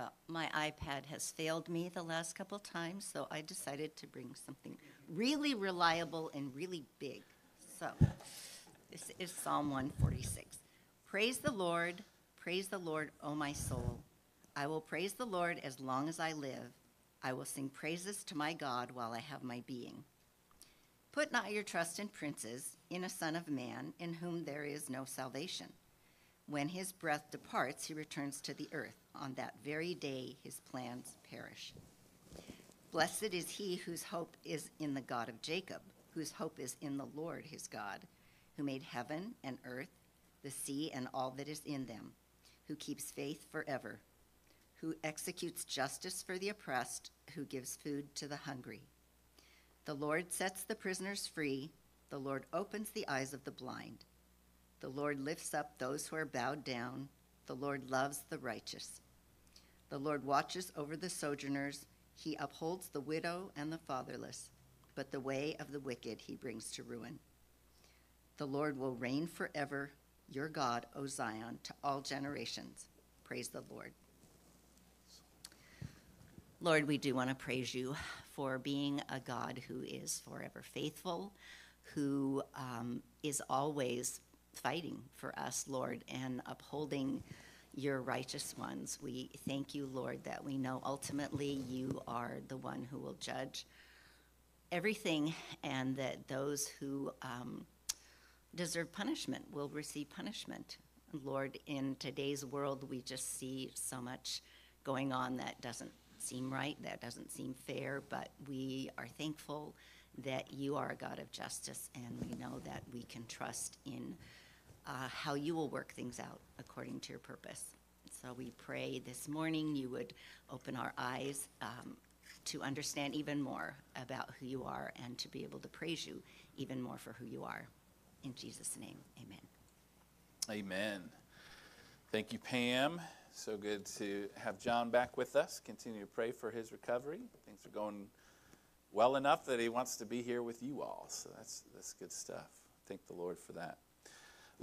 Well, my iPad has failed me the last couple times, so I decided to bring something really reliable and really big. So, this is Psalm 146. Praise the Lord, praise the Lord, O my soul. I will praise the Lord as long as I live. I will sing praises to my God while I have my being. Put not your trust in princes, in a son of man, in whom there is no salvation. When his breath departs, he returns to the earth. On that very day, his plans perish. Blessed is he whose hope is in the God of Jacob, whose hope is in the Lord his God, who made heaven and earth, the sea, and all that is in them, who keeps faith forever, who executes justice for the oppressed, who gives food to the hungry. The Lord sets the prisoners free, the Lord opens the eyes of the blind. The Lord lifts up those who are bowed down. The Lord loves the righteous. The Lord watches over the sojourners. He upholds the widow and the fatherless, but the way of the wicked he brings to ruin. The Lord will reign forever, your God, O Zion, to all generations. Praise the Lord. Lord, we do want to praise you for being a God who is forever faithful, who um, is always fighting for us, Lord, and upholding your righteous ones. We thank you, Lord, that we know ultimately you are the one who will judge everything, and that those who um, deserve punishment will receive punishment. Lord, in today's world, we just see so much going on that doesn't seem right, that doesn't seem fair, but we are thankful that you are a God of justice, and we know that we can trust in uh, how you will work things out according to your purpose. So we pray this morning you would open our eyes um, to understand even more about who you are and to be able to praise you even more for who you are. In Jesus' name, amen. Amen. Thank you, Pam. So good to have John back with us. Continue to pray for his recovery. Things are going well enough that he wants to be here with you all. So that's, that's good stuff. Thank the Lord for that.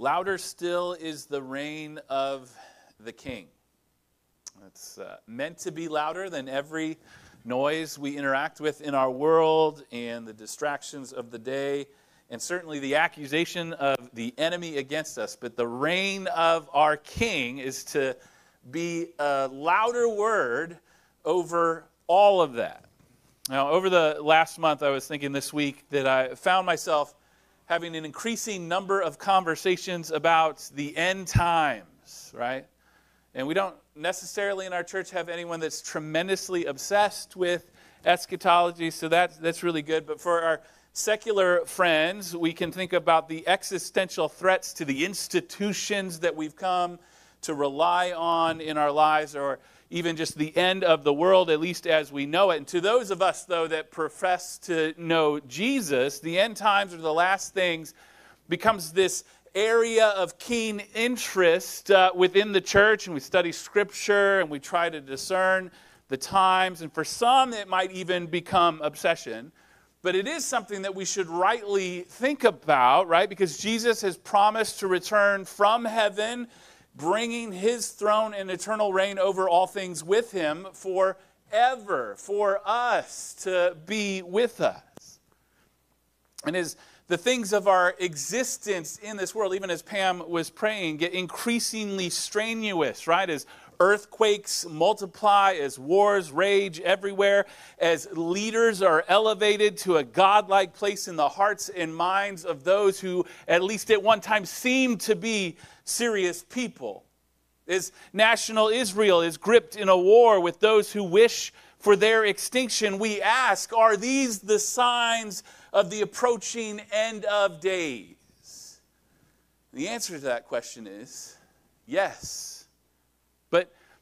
Louder still is the reign of the king. It's uh, meant to be louder than every noise we interact with in our world and the distractions of the day, and certainly the accusation of the enemy against us. But the reign of our king is to be a louder word over all of that. Now, over the last month, I was thinking this week that I found myself having an increasing number of conversations about the end times, right? And we don't necessarily in our church have anyone that's tremendously obsessed with eschatology, so that's, that's really good. But for our secular friends, we can think about the existential threats to the institutions that we've come to rely on in our lives or even just the end of the world, at least as we know it. And to those of us, though, that profess to know Jesus, the end times or the last things becomes this area of keen interest uh, within the church, and we study scripture and we try to discern the times. And for some, it might even become obsession. But it is something that we should rightly think about, right? Because Jesus has promised to return from heaven bringing his throne and eternal reign over all things with him forever, for us to be with us. And as the things of our existence in this world, even as Pam was praying, get increasingly strenuous, right? As earthquakes multiply, as wars rage everywhere, as leaders are elevated to a godlike place in the hearts and minds of those who, at least at one time, seemed to be serious people. As national Israel is gripped in a war with those who wish for their extinction, we ask are these the signs of the approaching end of days? The answer to that question is yes.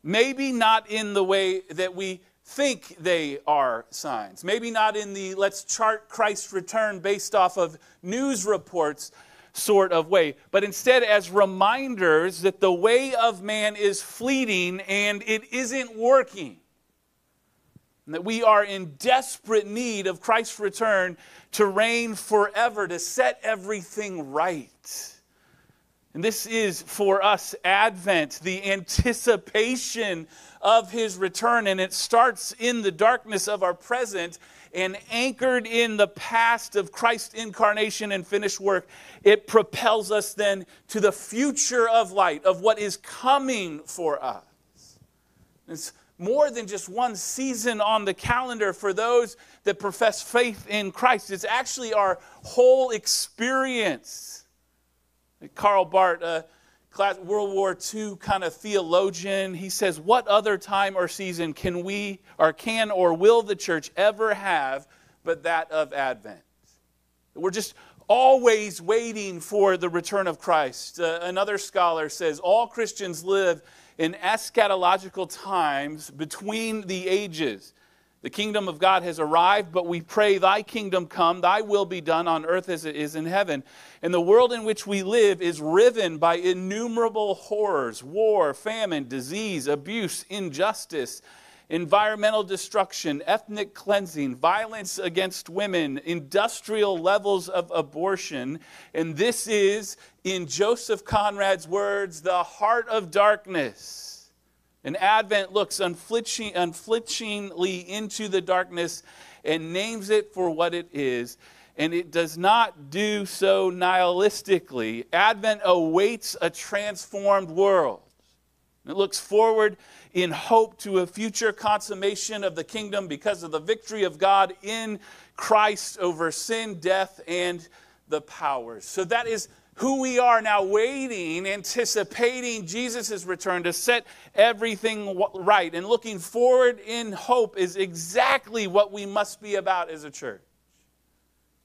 Maybe not in the way that we think they are signs. Maybe not in the let's chart Christ's return based off of news reports sort of way, but instead as reminders that the way of man is fleeting and it isn't working. And that we are in desperate need of Christ's return to reign forever, to set everything right. And this is for us Advent, the anticipation of his return. And it starts in the darkness of our present and anchored in the past of Christ's incarnation and finished work. It propels us then to the future of light, of what is coming for us. It's more than just one season on the calendar for those that profess faith in Christ. It's actually our whole experience Karl Barth, a World War II kind of theologian, he says, What other time or season can we, or can, or will the church ever have but that of Advent? We're just always waiting for the return of Christ. Uh, another scholar says, All Christians live in eschatological times between the ages. The kingdom of God has arrived, but we pray, Thy kingdom come, Thy will be done on earth as it is in heaven. And the world in which we live is riven by innumerable horrors war, famine, disease, abuse, injustice, environmental destruction, ethnic cleansing, violence against women, industrial levels of abortion. And this is, in Joseph Conrad's words, the heart of darkness. And Advent looks unflinching, unflinchingly into the darkness and names it for what it is. And it does not do so nihilistically. Advent awaits a transformed world. It looks forward in hope to a future consummation of the kingdom because of the victory of God in Christ over sin, death, and the powers. So that is who we are now waiting, anticipating Jesus' return to set everything right and looking forward in hope is exactly what we must be about as a church.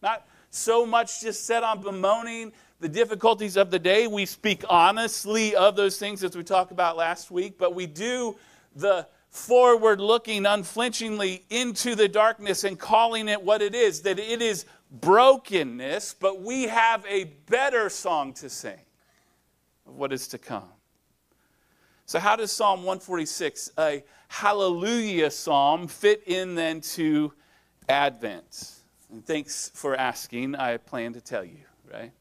Not so much just set on bemoaning the difficulties of the day. We speak honestly of those things as we talked about last week, but we do the forward looking unflinchingly into the darkness and calling it what it is that it is brokenness, but we have a better song to sing of what is to come. So, how does Psalm 146, a hallelujah psalm, fit in then to Advent? And thanks for asking. I plan to tell you, right?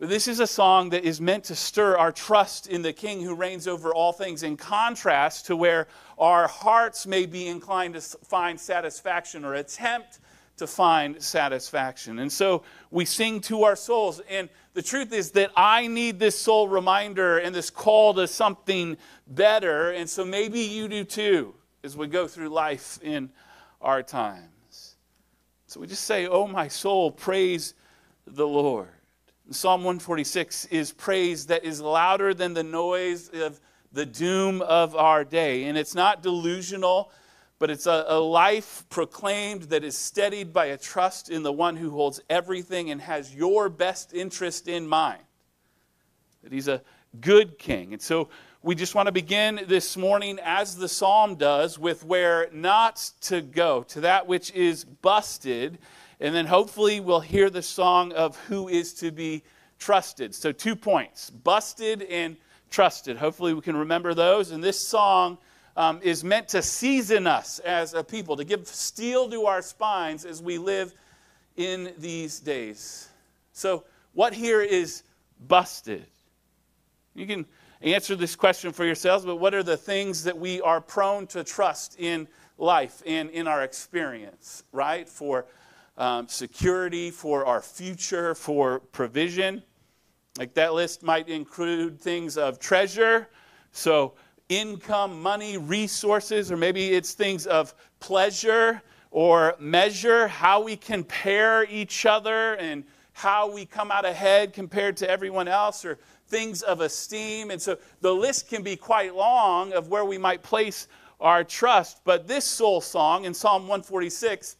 But this is a song that is meant to stir our trust in the King who reigns over all things, in contrast to where our hearts may be inclined to find satisfaction or attempt to find satisfaction. And so we sing to our souls. And the truth is that I need this soul reminder and this call to something better. And so maybe you do too as we go through life in our times. So we just say, Oh, my soul, praise the Lord. And Psalm 146 is praise that is louder than the noise of the doom of our day. And it's not delusional but it's a, a, life proclaimed that is steadied by a trust in the one who holds everything and has your best interest in mind. That he's a good king. And so we just want to begin this morning, as the psalm does, with where not to go, to that which is busted. And then hopefully we'll hear the song of who is to be trusted. So, two points busted and trusted. Hopefully we can remember those. And this song um, is meant to season us as a people, to give steel to our spines as we live in these days. So, what here is busted? You can answer this question for yourselves, but what are the things that we are prone to trust in life and in our experience, right? For um, security, for our future, for provision. Like that list might include things of treasure. So, income, money, resources, or maybe it's things of pleasure or measure, how we compare each other and how we come out ahead compared to everyone else, or things of esteem. And so the list can be quite long of where we might place our trust. But this soul song in Psalm 146,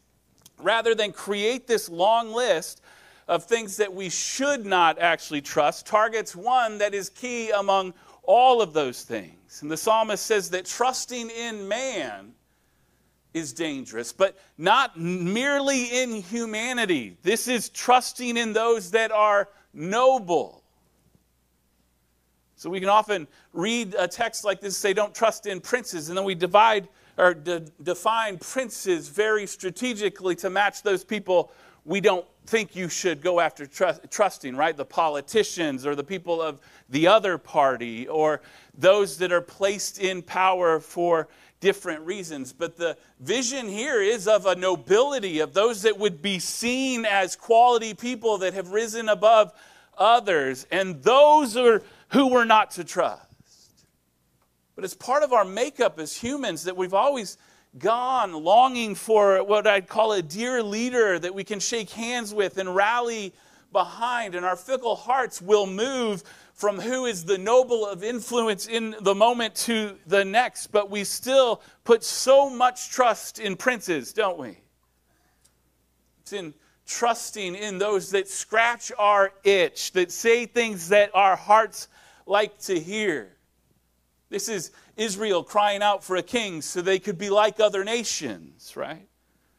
rather than create this long list, of things that we should not actually trust, targets one that is key among all of those things. And the psalmist says that trusting in man is dangerous, but not merely in humanity. This is trusting in those that are noble. So we can often read a text like this say, Don't trust in princes, and then we divide or de- define princes very strategically to match those people we don't think you should go after trust, trusting, right? The politicians or the people of the other party or those that are placed in power for different reasons. But the vision here is of a nobility, of those that would be seen as quality people that have risen above others, and those are who we're not to trust. But it's part of our makeup as humans that we've always gone longing for what I'd call a dear leader that we can shake hands with and rally behind. And our fickle hearts will move from who is the noble of influence in the moment to the next. But we still put so much trust in princes, don't we? It's in trusting in those that scratch our itch, that say things that our hearts like to hear. This is Israel crying out for a king so they could be like other nations, right?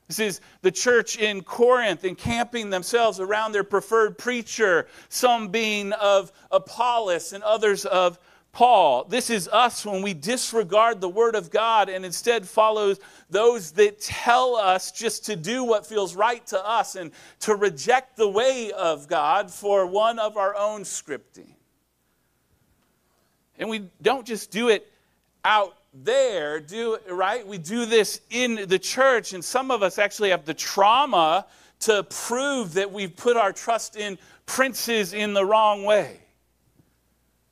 This is the church in Corinth encamping themselves around their preferred preacher, some being of Apollos and others of Paul. This is us when we disregard the word of God and instead follow those that tell us just to do what feels right to us and to reject the way of God for one of our own scripting. And we don't just do it out there, do right? We do this in the church, and some of us actually have the trauma to prove that we've put our trust in princes in the wrong way.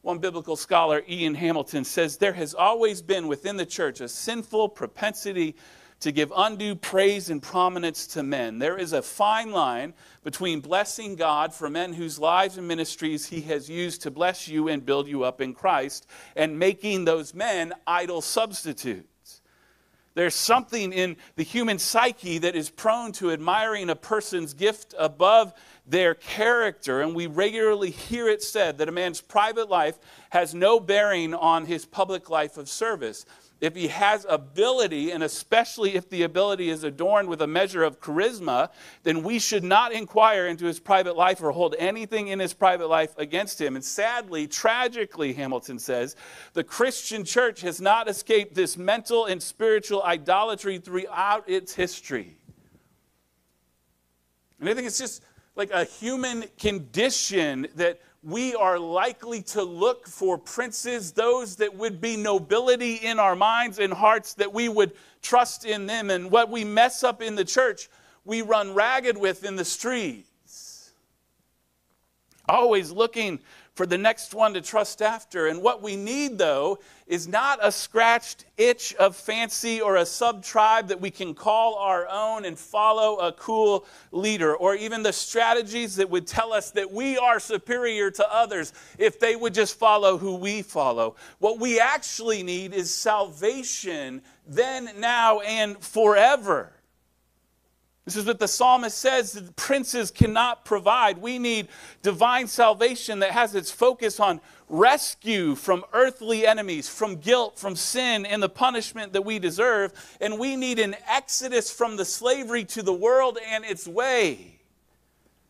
One biblical scholar, Ian Hamilton, says there has always been within the church a sinful propensity to give undue praise and prominence to men. There is a fine line between blessing God for men whose lives and ministries he has used to bless you and build you up in Christ and making those men idol substitutes. There's something in the human psyche that is prone to admiring a person's gift above their character, and we regularly hear it said that a man's private life has no bearing on his public life of service if he has ability, and especially if the ability is adorned with a measure of charisma, then we should not inquire into his private life or hold anything in his private life against him. And sadly, tragically, Hamilton says, the Christian church has not escaped this mental and spiritual idolatry throughout its history. And I think it's just like a human condition that we are likely to look for princes, those that would be nobility in our minds and hearts, that we would trust in them. And what we mess up in the church, we run ragged with in the streets. Always looking for the next one to trust after. And what we need, though, is not a scratched itch of fancy or a sub tribe that we can call our own and follow a cool leader, or even the strategies that would tell us that we are superior to others if they would just follow who we follow. What we actually need is salvation then, now, and forever. This is what the psalmist says that princes cannot provide. We need divine salvation that has its focus on rescue from earthly enemies, from guilt, from sin, and the punishment that we deserve. And we need an exodus from the slavery to the world and its way.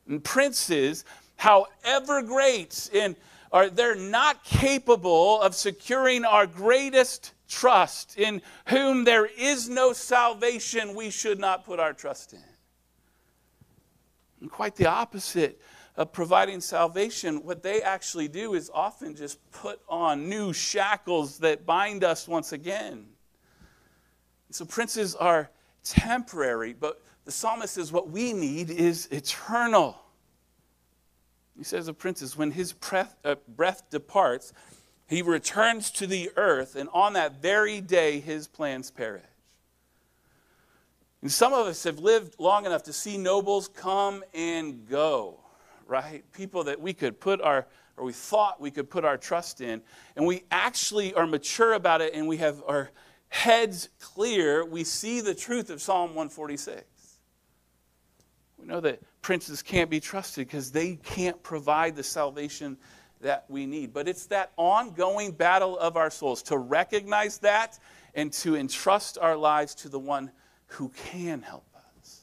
And princes, however great, and are they're not capable of securing our greatest trust, in whom there is no salvation, we should not put our trust in. And quite the opposite of providing salvation, what they actually do is often just put on new shackles that bind us once again. So princes are temporary, but the psalmist says what we need is eternal. He says of princes, when his breath, uh, breath departs, he returns to the earth, and on that very day his plans perish. And some of us have lived long enough to see nobles come and go, right? People that we could put our, or we thought we could put our trust in. And we actually are mature about it and we have our heads clear. We see the truth of Psalm 146. We know that princes can't be trusted because they can't provide the salvation that we need. But it's that ongoing battle of our souls to recognize that and to entrust our lives to the one who can help us.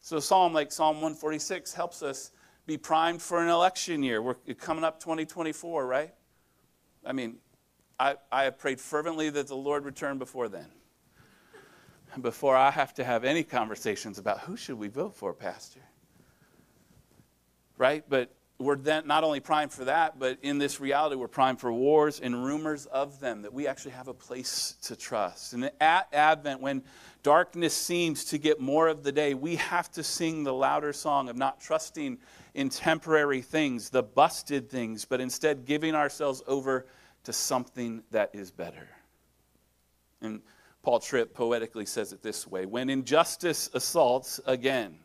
So, Psalm like Psalm 146 helps us be primed for an election year. We're coming up 2024, right? I mean, I, I have prayed fervently that the Lord return before then. before I have to have any conversations about who should we vote for, Pastor. Right? But we're then not only primed for that, but in this reality, we're primed for wars and rumors of them, that we actually have a place to trust. And at Advent, when darkness seems to get more of the day, we have to sing the louder song of not trusting in temporary things, the busted things, but instead giving ourselves over to something that is better. And Paul Tripp poetically says it this way When injustice assaults again,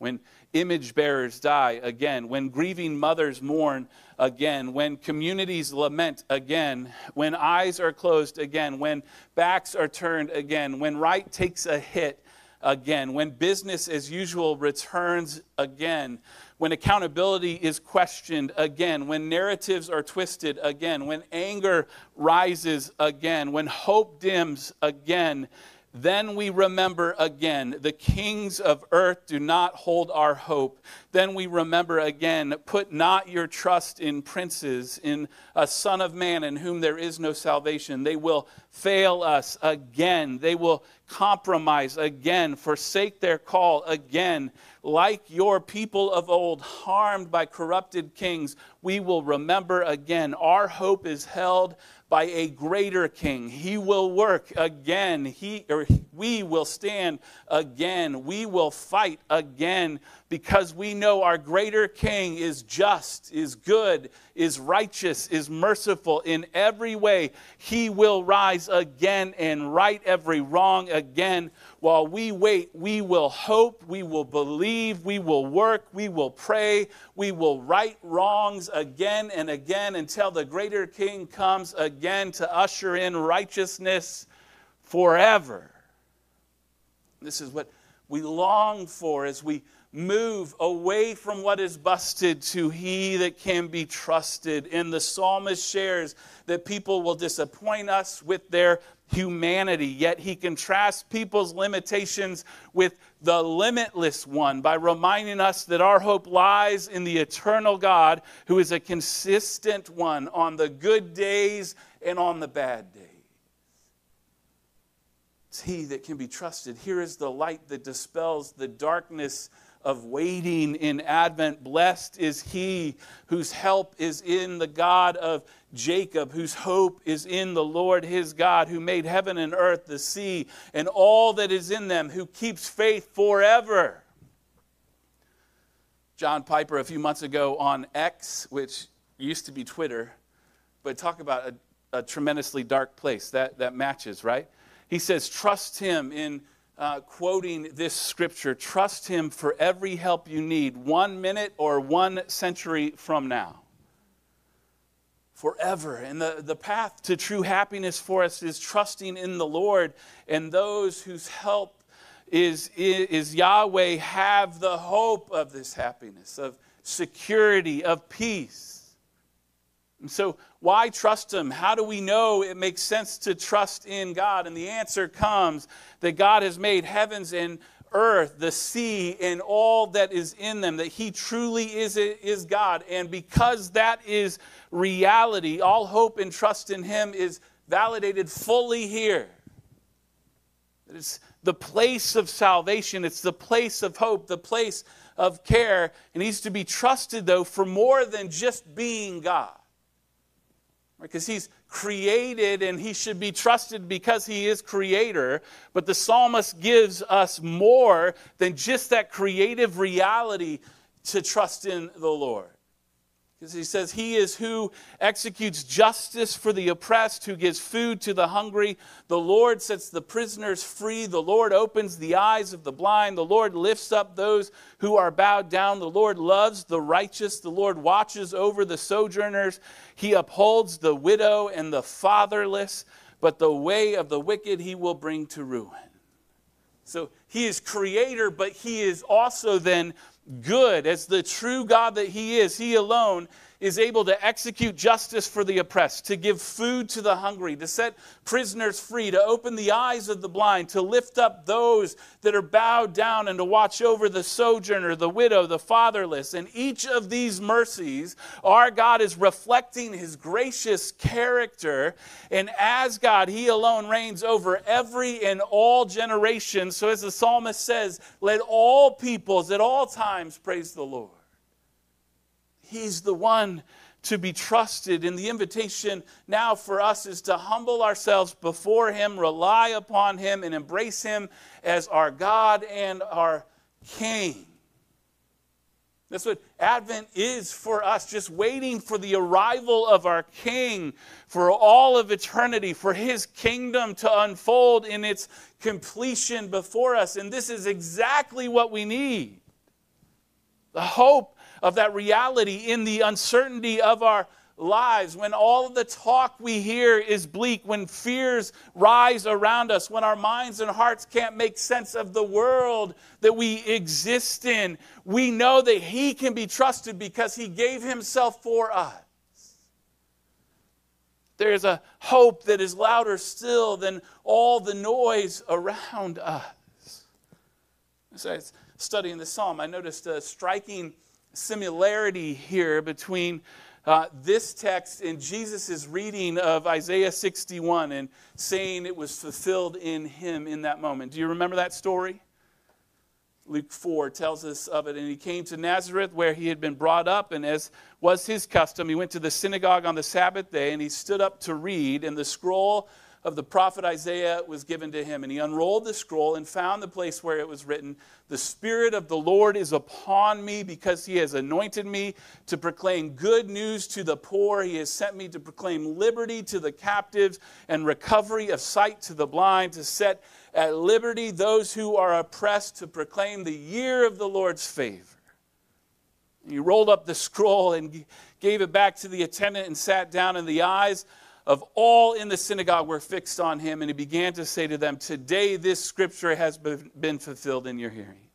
when image bearers die again, when grieving mothers mourn again, when communities lament again, when eyes are closed again, when backs are turned again, when right takes a hit again, when business as usual returns again, when accountability is questioned again, when narratives are twisted again, when anger rises again, when hope dims again, then we remember again the kings of earth do not hold our hope. Then we remember again put not your trust in princes, in a son of man in whom there is no salvation. They will fail us again. They will compromise again, forsake their call again. Like your people of old, harmed by corrupted kings, we will remember again. Our hope is held by a greater king. He will work again. He or we will stand again. We will fight again because we know our greater king is just, is good, is righteous, is merciful in every way. He will rise again and right every wrong again. While we wait, we will hope, we will believe, we will work, we will pray, we will right wrongs again and again until the greater king comes again to usher in righteousness forever. This is what we long for as we move away from what is busted to he that can be trusted. And the psalmist shares that people will disappoint us with their humanity, yet he contrasts people's limitations with the limitless one by reminding us that our hope lies in the eternal God who is a consistent one on the good days and on the bad days. It's he that can be trusted. Here is the light that dispels the darkness of waiting in Advent. Blessed is he whose help is in the God of Jacob, whose hope is in the Lord his God, who made heaven and earth, the sea, and all that is in them, who keeps faith forever. John Piper, a few months ago on X, which used to be Twitter, but talk about a, a tremendously dark place. That, that matches, right? He says, Trust him in uh, quoting this scripture trust him for every help you need, one minute or one century from now. Forever. And the, the path to true happiness for us is trusting in the Lord, and those whose help is, is Yahweh have the hope of this happiness, of security, of peace. And so, why trust Him? How do we know it makes sense to trust in God? And the answer comes that God has made heavens and earth, the sea, and all that is in them, that He truly is, is God. And because that is reality, all hope and trust in Him is validated fully here. It's the place of salvation, it's the place of hope, the place of care. It needs to be trusted, though, for more than just being God because he's created and he should be trusted because he is creator. But the psalmist gives us more than just that creative reality to trust in the Lord. He says, He is who executes justice for the oppressed, who gives food to the hungry. The Lord sets the prisoners free. The Lord opens the eyes of the blind. The Lord lifts up those who are bowed down. The Lord loves the righteous. The Lord watches over the sojourners. He upholds the widow and the fatherless, but the way of the wicked he will bring to ruin. So he is creator, but he is also then good as the true God that He is, He alone, is able to execute justice for the oppressed, to give food to the hungry, to set prisoners free, to open the eyes of the blind, to lift up those that are bowed down, and to watch over the sojourner, the widow, the fatherless. And each of these mercies, our God is reflecting his gracious character. And as God, he alone reigns over every and all generations. So as the psalmist says, let all peoples at all times praise the Lord. He's the one to be trusted. And the invitation now for us is to humble ourselves before Him, rely upon Him, and embrace Him as our God and our King. That's what Advent is for us, just waiting for the arrival of our King for all of eternity, for His kingdom to unfold in its completion before us. And this is exactly what we need the hope of that reality in the uncertainty of our lives, when all of the talk we hear is bleak, when fears rise around us, when our minds and hearts can't make sense of the world that we exist in, we know that He can be trusted because He gave Himself for us. There's a hope that is louder still than all the noise around us. As I was studying the psalm, I noticed a striking similarity here between uh, this text and Jesus' reading of Isaiah 61 and saying it was fulfilled in him in that moment. Do you remember that story? Luke 4 tells us of it. And he came to Nazareth where he had been brought up, and as was his custom, he went to the synagogue on the Sabbath day and he stood up to read, and the scroll of the prophet Isaiah was given to him. And he unrolled the scroll and found the place where it was written, The Spirit of the Lord is upon me because he has anointed me to proclaim good news to the poor. He has sent me to proclaim liberty to the captives and recovery of sight to the blind, to set at liberty those who are oppressed, to proclaim the year of the Lord's favor. He rolled up the scroll and gave it back to the attendant and sat down in the eyes of all in the synagogue were fixed on him, and he began to say to them, Today this scripture has been fulfilled in your hearing.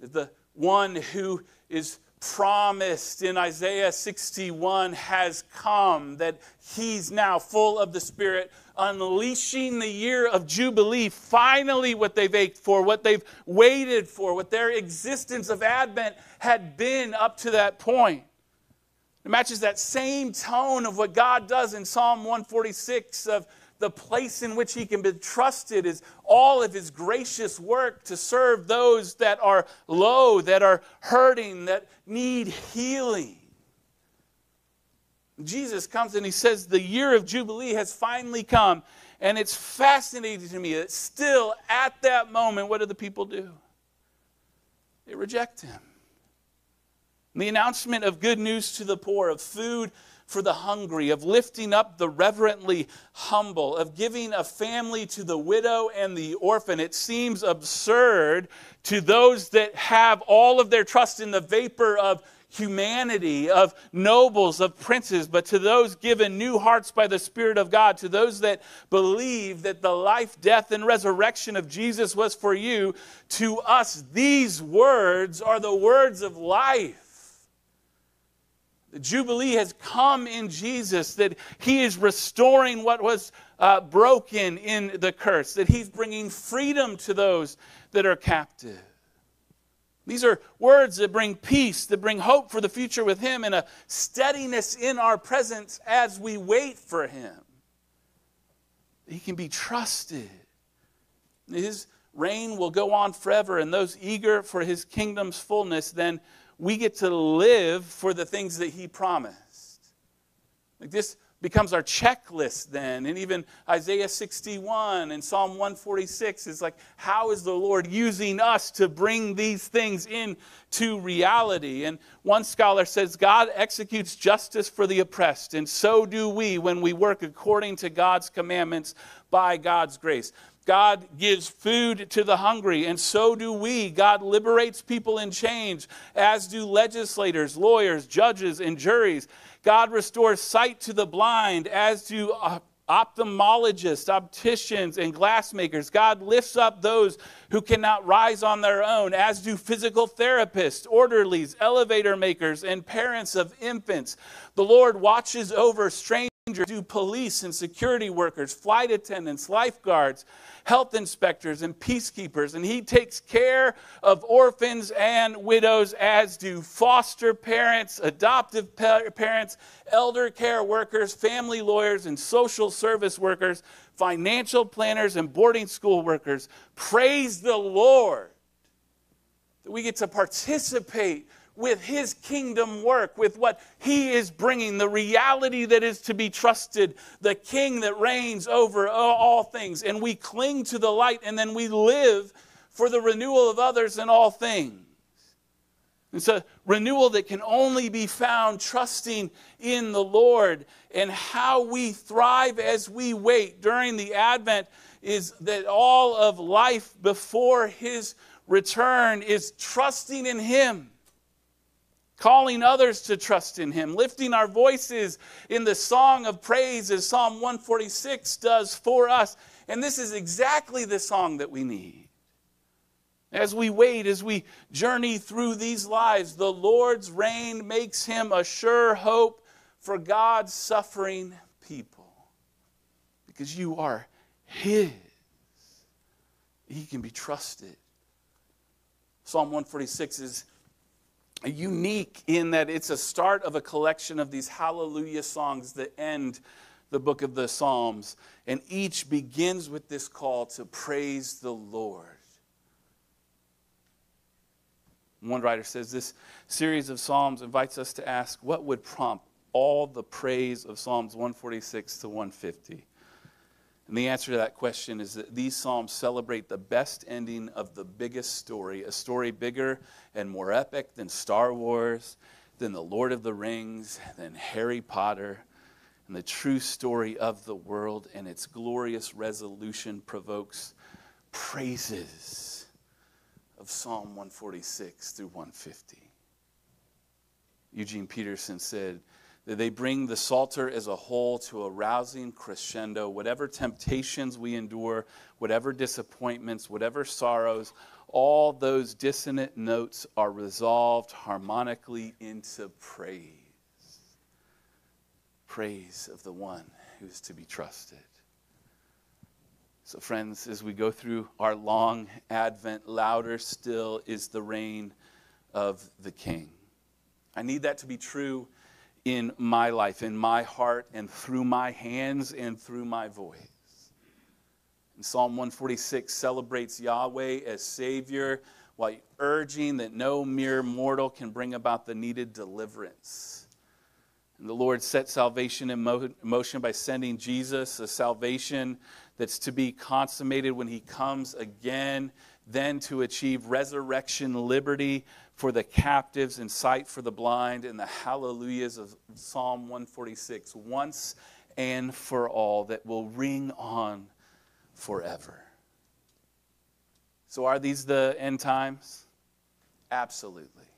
The one who is promised in Isaiah 61 has come, that he's now full of the Spirit, unleashing the year of Jubilee, finally, what they've ached for, what they've waited for, what their existence of Advent had been up to that point. It matches that same tone of what God does in Psalm 146 of the place in which he can be trusted is all of his gracious work to serve those that are low, that are hurting, that need healing. Jesus comes and he says, The year of Jubilee has finally come. And it's fascinating to me that still at that moment, what do the people do? They reject him. The announcement of good news to the poor, of food for the hungry, of lifting up the reverently humble, of giving a family to the widow and the orphan. It seems absurd to those that have all of their trust in the vapor of humanity, of nobles, of princes, but to those given new hearts by the Spirit of God, to those that believe that the life, death, and resurrection of Jesus was for you, to us, these words are the words of life. The Jubilee has come in Jesus, that He is restoring what was uh, broken in the curse, that He's bringing freedom to those that are captive. These are words that bring peace, that bring hope for the future with Him, and a steadiness in our presence as we wait for Him. He can be trusted. His reign will go on forever, and those eager for His kingdom's fullness then we get to live for the things that he promised. Like this becomes our checklist then. And even Isaiah 61 and Psalm 146 is like, how is the Lord using us to bring these things into reality? And one scholar says, God executes justice for the oppressed, and so do we when we work according to God's commandments by God's grace. God gives food to the hungry, and so do we. God liberates people in chains, as do legislators, lawyers, judges, and juries. God restores sight to the blind, as do ophthalmologists, opticians, and glassmakers. God lifts up those who cannot rise on their own, as do physical therapists, orderlies, elevator makers, and parents of infants. The Lord watches over strangers do police and security workers, flight attendants, lifeguards, health inspectors, and peacekeepers. And he takes care of orphans and widows, as do foster parents, adoptive parents, elder care workers, family lawyers, and social service workers, financial planners, and boarding school workers. Praise the Lord that we get to participate with his kingdom work, with what he is bringing, the reality that is to be trusted, the king that reigns over all things. And we cling to the light and then we live for the renewal of others in all things. It's a renewal that can only be found trusting in the Lord. And how we thrive as we wait during the Advent is that all of life before His return is trusting in Him calling others to trust in Him, lifting our voices in the song of praise as Psalm 146 does for us. And this is exactly the song that we need. As we wait, as we journey through these lives, the Lord's reign makes him a sure hope for God's suffering people. Because you are His, He can be trusted. Psalm 146 is unique in that it's a start of a collection of these hallelujah songs that end the book of the Psalms. And each begins with this call to praise the Lord. One writer says this series of Psalms invites us to ask what would prompt all the praise of Psalms 146 to 150? And the answer to that question is that these Psalms celebrate the best ending of the biggest story, a story bigger and more epic than Star Wars, than The Lord of the Rings, than Harry Potter. And the true story of the world and its glorious resolution provokes praises of Psalm 146 through 150. Eugene Peterson said, they bring the Psalter as a whole to a rousing crescendo. Whatever temptations we endure, whatever disappointments, whatever sorrows, all those dissonant notes are resolved harmonically into praise. Praise of the one who is to be trusted. So, friends, as we go through our long Advent, louder still is the reign of the King. I need that to be true in my life, in my heart, and through my hands and through my voice. And Psalm 146 celebrates Yahweh as Savior while urging that no mere mortal can bring about the needed deliverance. And the Lord set salvation in motion by sending Jesus, a salvation that's to be consummated when he comes again, then to achieve resurrection liberty for the captives and sight for the blind and the hallelujahs of Psalm 146 once and for all that will ring on forever. So, are these the end times? Absolutely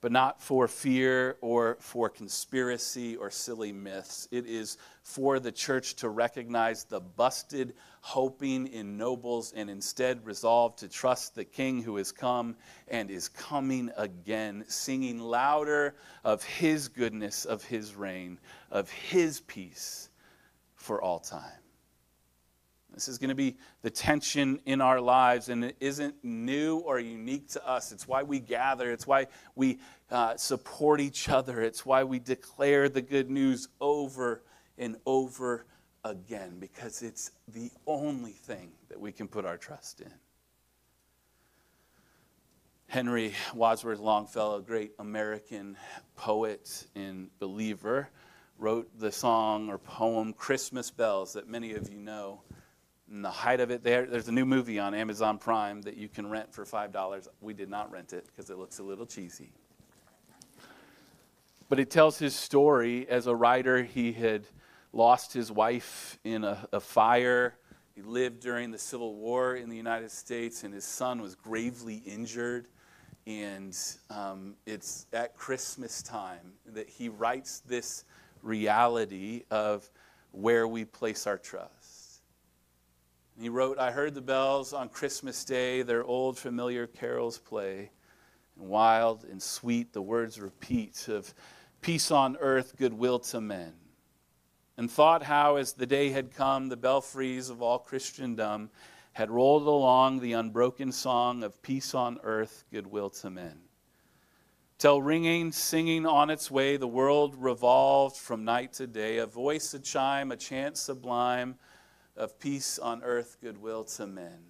but not for fear or for conspiracy or silly myths. It is for the church to recognize the busted hoping in nobles and instead resolve to trust the King who has come and is coming again, singing louder of his goodness, of his reign, of his peace for all time. This is going to be the tension in our lives, and it isn't new or unique to us. It's why we gather, it's why we uh, support each other, it's why we declare the good news over and over again, because it's the only thing that we can put our trust in. Henry Wadsworth Longfellow, great American poet and believer, wrote the song or poem Christmas Bells that many of you know. And the height of it there, there's a new movie on Amazon Prime that you can rent for $5. We did not rent it because it looks a little cheesy. But it tells his story as a writer. He had lost his wife in a, a fire. He lived during the Civil War in the United States, and his son was gravely injured. And um, it's at Christmas time that he writes this reality of where we place our trust. And he wrote, I heard the bells on Christmas Day, their old familiar carols play, and wild and sweet the words repeat of peace on earth, goodwill to men. And thought how, as the day had come, the belfries of all Christendom had rolled along the unbroken song of peace on earth, goodwill to men. Till ringing, singing on its way, the world revolved from night to day, a voice, a chime, a chant sublime of peace on earth, goodwill to men.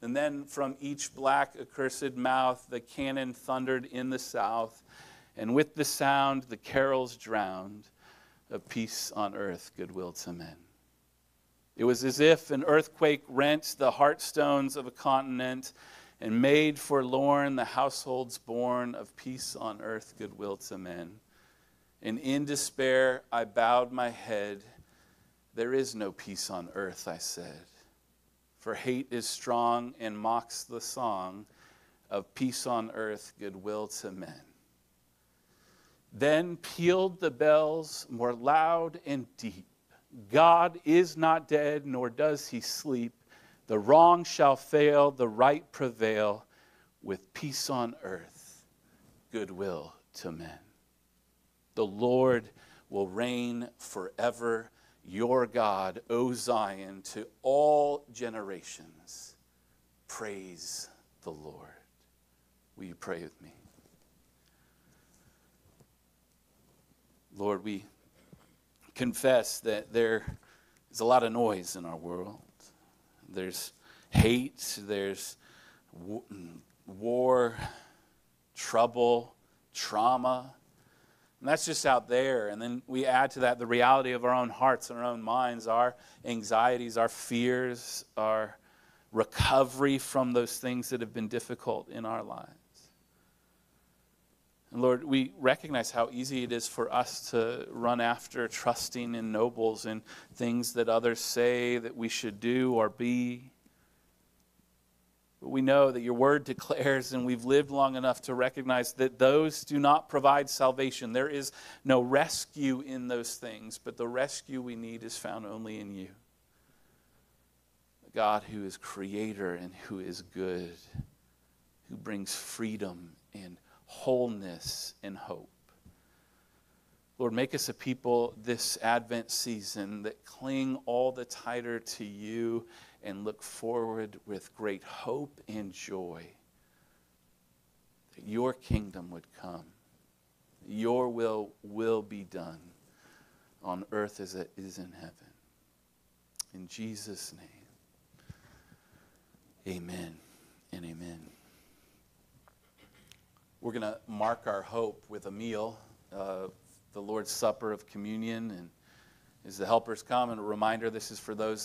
And then from each black, accursed mouth, the cannon thundered in the south, and with the sound, the carols drowned of peace on earth, goodwill to men. It was as if an earthquake rent the heartstones of a continent and made forlorn the households born of peace on earth, goodwill to men. And in despair, I bowed my head. There is no peace on earth, I said. For hate is strong and mocks the song of peace on earth, goodwill to men. Then pealed the bells more loud and deep. God is not dead, nor does he sleep. The wrong shall fail, the right prevail, with peace on earth, goodwill to men. The Lord will reign forever, your God, O Zion, to all generations. Praise the Lord. Will you pray with me? Lord, we confess that there is a lot of noise in our world. There's hate, there's war, trouble, trauma. And that's just out there. And then we add to that the reality of our own hearts and our own minds, our anxieties, our fears, our recovery from those things that have been difficult in our lives. And Lord, we recognize how easy it is for us to run after trusting in nobles and things that others say that we should do or be. But we know that your word declares, and we've lived long enough to recognize that those do not provide salvation. There is no rescue in those things, but the rescue we need is found only in you. God who is creator and who is good, who brings freedom and wholeness and hope. Lord, make us a people this Advent season that cling all the tighter to you and look forward with great hope and joy that your kingdom would come. Your will will be done on earth as it is in heaven. In Jesus' name, amen and amen. We're going to mark our hope with a meal, uh, the Lord's Supper of Communion. And as the helpers come, and a reminder this is for those